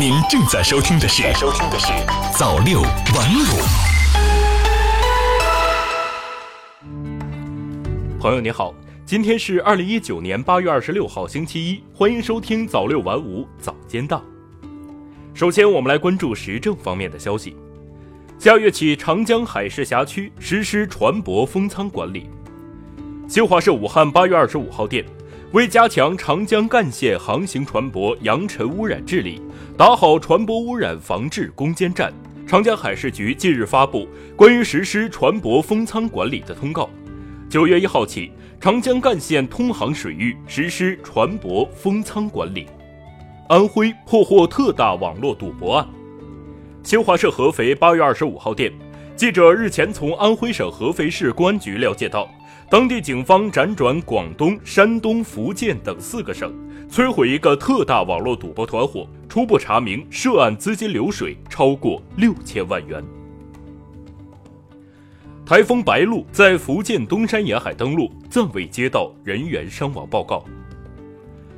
您正在收听的是《收听的是早六晚五》。朋友你好，今天是二零一九年八月二十六号星期一，欢迎收听早六晚五早间档。首先，我们来关注时政方面的消息。下月起，长江海事辖区实施船舶封舱管理。新华社武汉八月二十五号电。为加强长江干线航行船舶扬尘污染治理，打好船舶污染防治攻坚战，长江海事局近日发布关于实施船舶封舱管理的通告。九月一号起，长江干线通航水域实施船舶封舱管理。安徽破获特大网络赌博案。新华社合肥八月二十五号电，记者日前从安徽省合肥市公安局了解到。当地警方辗转广东、山东、福建等四个省，摧毁一个特大网络赌博团伙。初步查明，涉案资金流水超过六千万元。台风“白鹿”在福建东山沿海登陆，暂未接到人员伤亡报告。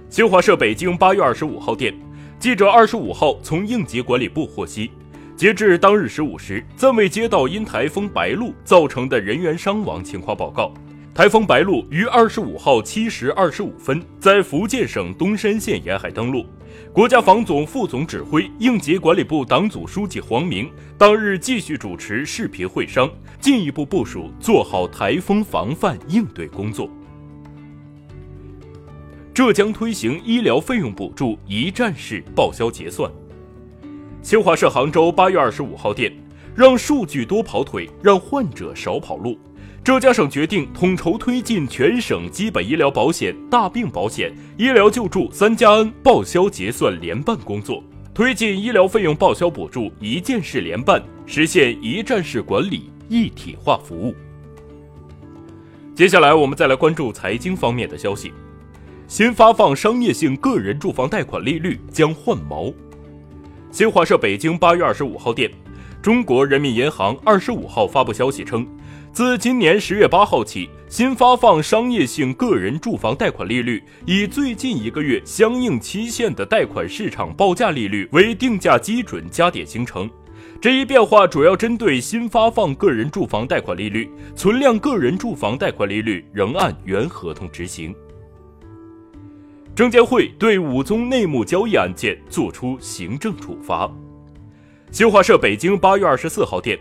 新华社北京八月二十五号电，记者二十五号从应急管理部获悉。截至当日十五时，暂未接到因台风“白鹿”造成的人员伤亡情况报告。台风“白鹿”于二十五号七时二十五分在福建省东山县沿海登陆。国家防总副总指挥、应急管理部党组书记黄明当日继续主持视频会商，进一步部署做好台风防范应对工作。浙江推行医疗费用补助一站式报销结算。新华社杭州八月二十五号电，让数据多跑腿，让患者少跑路。浙江省决定统筹推进全省基本医疗保险、大病保险、医疗救助三加 N 报销结算联办工作，推进医疗费用报销补助一件事联办，实现一站式管理、一体化服务。接下来，我们再来关注财经方面的消息：新发放商业性个人住房贷款利率将换毛。新华社北京八月二十五号电，中国人民银行二十五号发布消息称。自今年十月八号起，新发放商业性个人住房贷款利率以最近一个月相应期限的贷款市场报价利率为定价基准加点形成。这一变化主要针对新发放个人住房贷款利率，存量个人住房贷款利率仍按原合同执行。证监会对五宗内幕交易案件作出行政处罚。新华社北京八月二十四号电。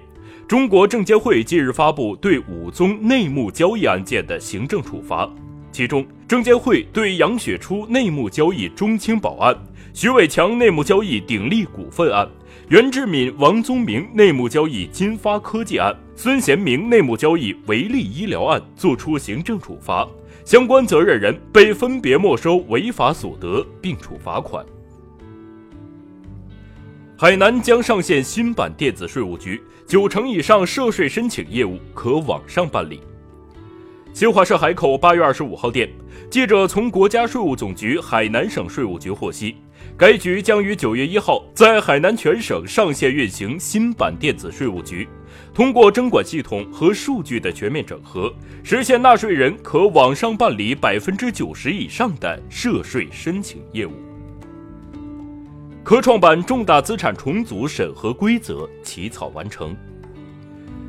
中国证监会近日发布对五宗内幕交易案件的行政处罚，其中，证监会对杨雪初内幕交易中青宝案、徐伟强内幕交易鼎力股份案、袁志敏、王宗明内幕交易金发科技案、孙贤明内幕交易维力医疗案作出行政处罚，相关责任人被分别没收违法所得并处罚款。海南将上线新版电子税务局，九成以上涉税申请业务可网上办理。新华社海口八月二十五号电，记者从国家税务总局海南省税务局获悉，该局将于九月一号在海南全省上线运行新版电子税务局，通过征管系统和数据的全面整合，实现纳税人可网上办理百分之九十以上的涉税申请业务。科创板重大资产重组审核规则起草完成。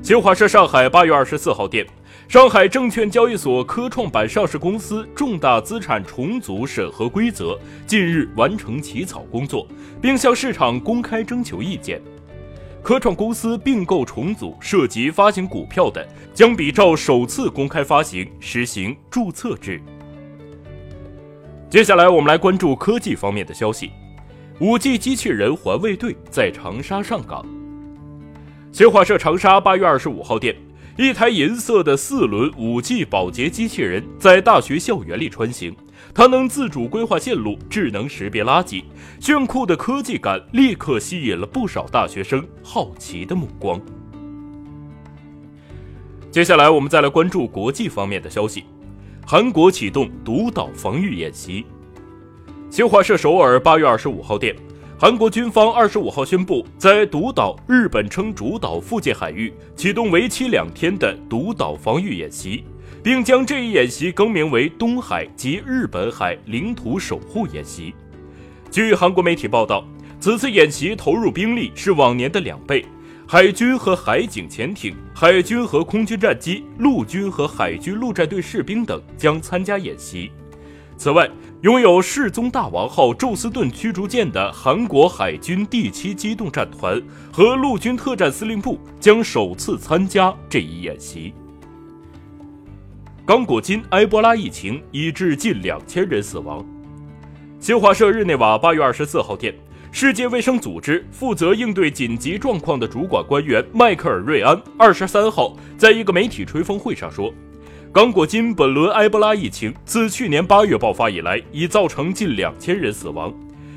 新华社上海八月二十四号电，上海证券交易所科创板上市公司重大资产重组审核规则近日完成起草工作，并向市场公开征求意见。科创公司并购重组涉及发行股票的，将比照首次公开发行实行注册制。接下来，我们来关注科技方面的消息。五 G 机器人环卫队在长沙上岗。新华社长沙八月二十五号电，一台银色的四轮五 G 保洁机器人在大学校园里穿行，它能自主规划线路，智能识别垃圾，炫酷的科技感立刻吸引了不少大学生好奇的目光。接下来，我们再来关注国际方面的消息，韩国启动独岛防御演习。新华社首尔八月二十五号电，韩国军方二十五号宣布，在独岛（日本称主岛）附近海域启动为期两天的独岛防御演习，并将这一演习更名为“东海及日本海领土守护演习”。据韩国媒体报道，此次演习投入兵力是往年的两倍，海军和海警潜艇、海军和空军战机、陆军和海军陆战队士兵等将参加演习。此外，拥有世宗大王号宙斯盾驱逐舰的韩国海军第七机动战团和陆军特战司令部将首次参加这一演习。刚果金埃博拉疫情已致近两千人死亡。新华社日内瓦八月二十四号电。世界卫生组织负责应对紧急状况的主管官员迈克尔·瑞安二十三号在一个媒体吹风会上说，刚果金本轮埃博拉疫情自去年八月爆发以来，已造成近两千人死亡。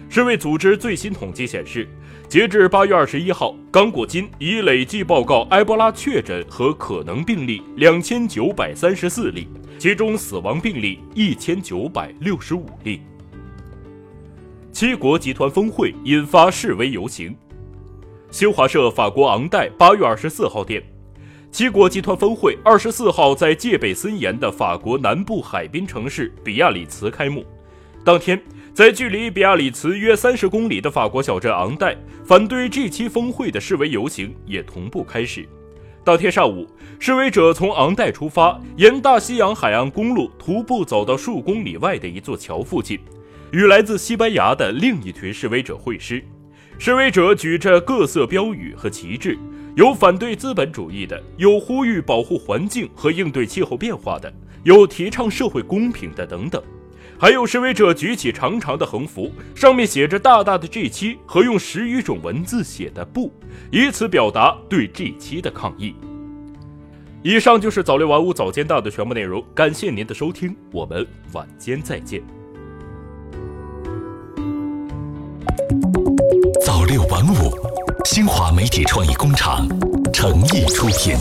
世卫组织最新统计显示，截至八月二十一号，刚果金已累计报告埃博拉确诊和可能病例两千九百三十四例，其中死亡病例一千九百六十五例。七国集团峰会引发示威游行。新华社法国昂代八月二十四号电，七国集团峰会二十四号在戒备森严的法国南部海滨城市比亚里茨开幕。当天，在距离比亚里茨约三十公里的法国小镇昂代，反对这期峰会的示威游行也同步开始。当天上午，示威者从昂代出发，沿大西洋海岸公路徒步走到数公里外的一座桥附近。与来自西班牙的另一群示威者会师，示威者举着各色标语和旗帜，有反对资本主义的，有呼吁保护环境和应对气候变化的，有提倡社会公平的等等，还有示威者举起长长的横幅，上面写着大大的 G 七和用十余种文字写的不，以此表达对 G 七的抗议。以上就是早六晚五早间档的全部内容，感谢您的收听，我们晚间再见。早六晚五，新华媒体创意工厂诚意出品。